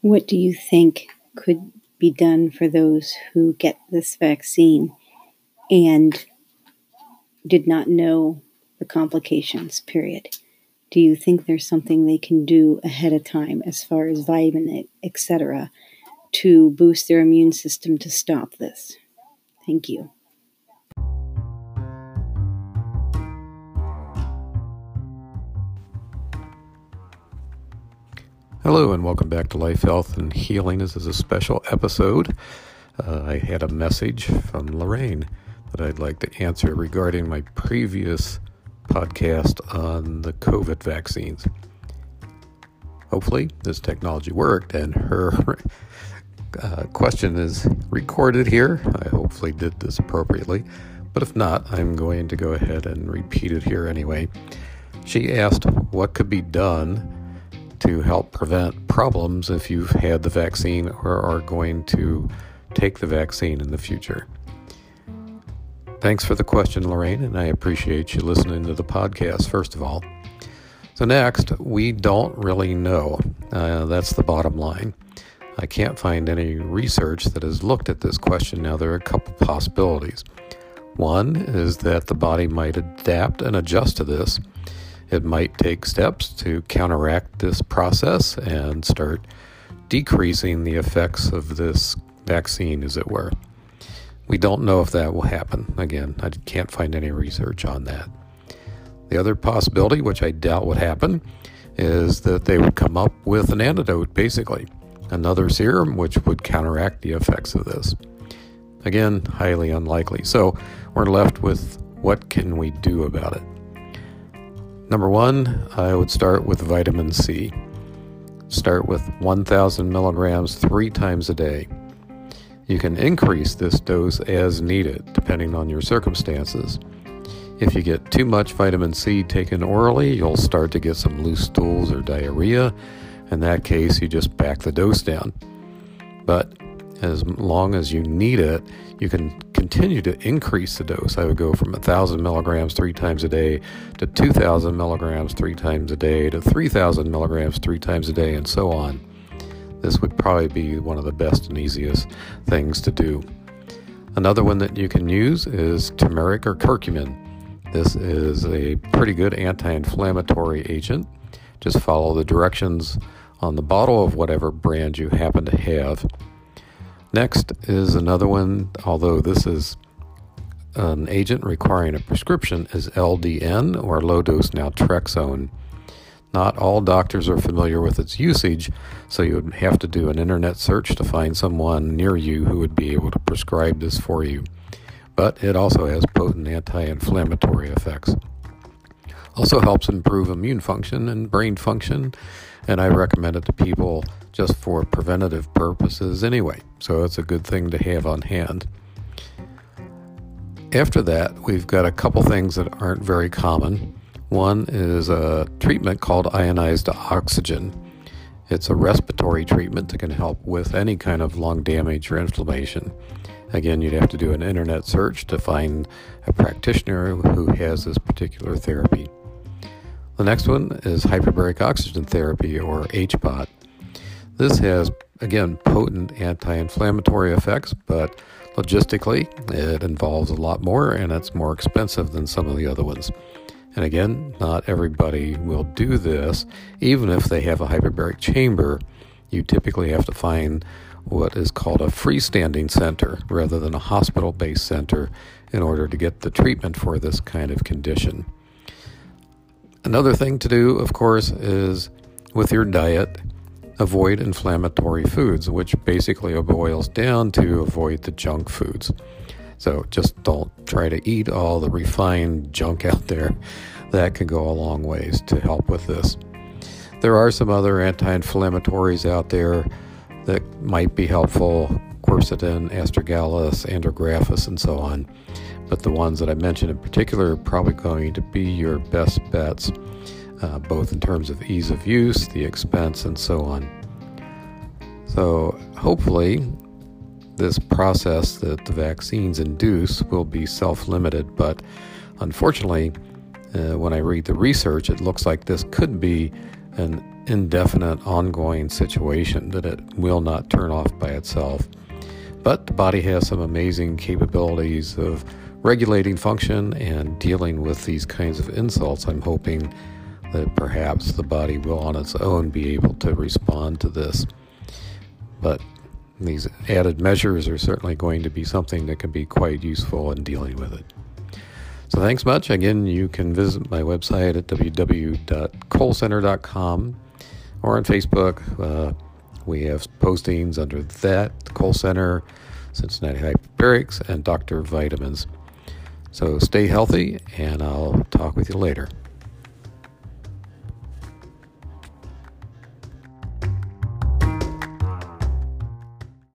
What do you think could be done for those who get this vaccine and did not know the complications, period? Do you think there's something they can do ahead of time as far as vitamin, etc., to boost their immune system to stop this? Thank you. Hello, and welcome back to Life, Health, and Healing. This is a special episode. Uh, I had a message from Lorraine that I'd like to answer regarding my previous podcast on the COVID vaccines. Hopefully, this technology worked, and her uh, question is recorded here. I hopefully did this appropriately, but if not, I'm going to go ahead and repeat it here anyway. She asked what could be done to help prevent problems if you've had the vaccine or are going to take the vaccine in the future. Thanks for the question, Lorraine, and I appreciate you listening to the podcast, first of all. So, next, we don't really know. Uh, that's the bottom line. I can't find any research that has looked at this question. Now, there are a couple possibilities. One is that the body might adapt and adjust to this it might take steps to counteract this process and start decreasing the effects of this vaccine, as it were. We don't know if that will happen. Again, I can't find any research on that. The other possibility, which I doubt would happen, is that they would come up with an antidote, basically, another serum which would counteract the effects of this. Again, highly unlikely. So we're left with what can we do about it? Number one, I would start with vitamin C. Start with 1,000 milligrams three times a day. You can increase this dose as needed, depending on your circumstances. If you get too much vitamin C taken orally, you'll start to get some loose stools or diarrhea. In that case, you just back the dose down. But as long as you need it, you can continue to increase the dose. I would go from 1,000 milligrams three times a day to 2,000 milligrams three times a day to 3,000 milligrams three times a day, and so on. This would probably be one of the best and easiest things to do. Another one that you can use is turmeric or curcumin. This is a pretty good anti inflammatory agent. Just follow the directions on the bottle of whatever brand you happen to have. Next is another one, although this is an agent requiring a prescription, is LDN or low dose naltrexone. Not all doctors are familiar with its usage, so you would have to do an internet search to find someone near you who would be able to prescribe this for you. But it also has potent anti inflammatory effects. Also helps improve immune function and brain function, and I recommend it to people just for preventative purposes anyway. So it's a good thing to have on hand. After that, we've got a couple things that aren't very common. One is a treatment called ionized oxygen. It's a respiratory treatment that can help with any kind of lung damage or inflammation. Again, you'd have to do an internet search to find a practitioner who has this particular therapy. The next one is hyperbaric oxygen therapy, or HBOT. This has, again, potent anti inflammatory effects, but logistically, it involves a lot more and it's more expensive than some of the other ones. And again, not everybody will do this. Even if they have a hyperbaric chamber, you typically have to find what is called a freestanding center rather than a hospital based center in order to get the treatment for this kind of condition. Another thing to do, of course, is with your diet, avoid inflammatory foods, which basically boils down to avoid the junk foods. So just don't try to eat all the refined junk out there. That can go a long ways to help with this. There are some other anti inflammatories out there that might be helpful quercetin, astragalus, andrographis, and so on but the ones that I mentioned in particular are probably going to be your best bets, uh, both in terms of ease of use, the expense, and so on. So, hopefully, this process that the vaccines induce will be self limited, but unfortunately, uh, when I read the research, it looks like this could be an indefinite, ongoing situation that it will not turn off by itself. But the body has some amazing capabilities of regulating function and dealing with these kinds of insults. I'm hoping that perhaps the body will on its own be able to respond to this. But these added measures are certainly going to be something that can be quite useful in dealing with it. So thanks much. Again, you can visit my website at www.colecenter.com or on Facebook. Uh, we have postings under that, the Cole Center, Cincinnati Hyperbarics, and Dr. Vitamins. So stay healthy, and I'll talk with you later.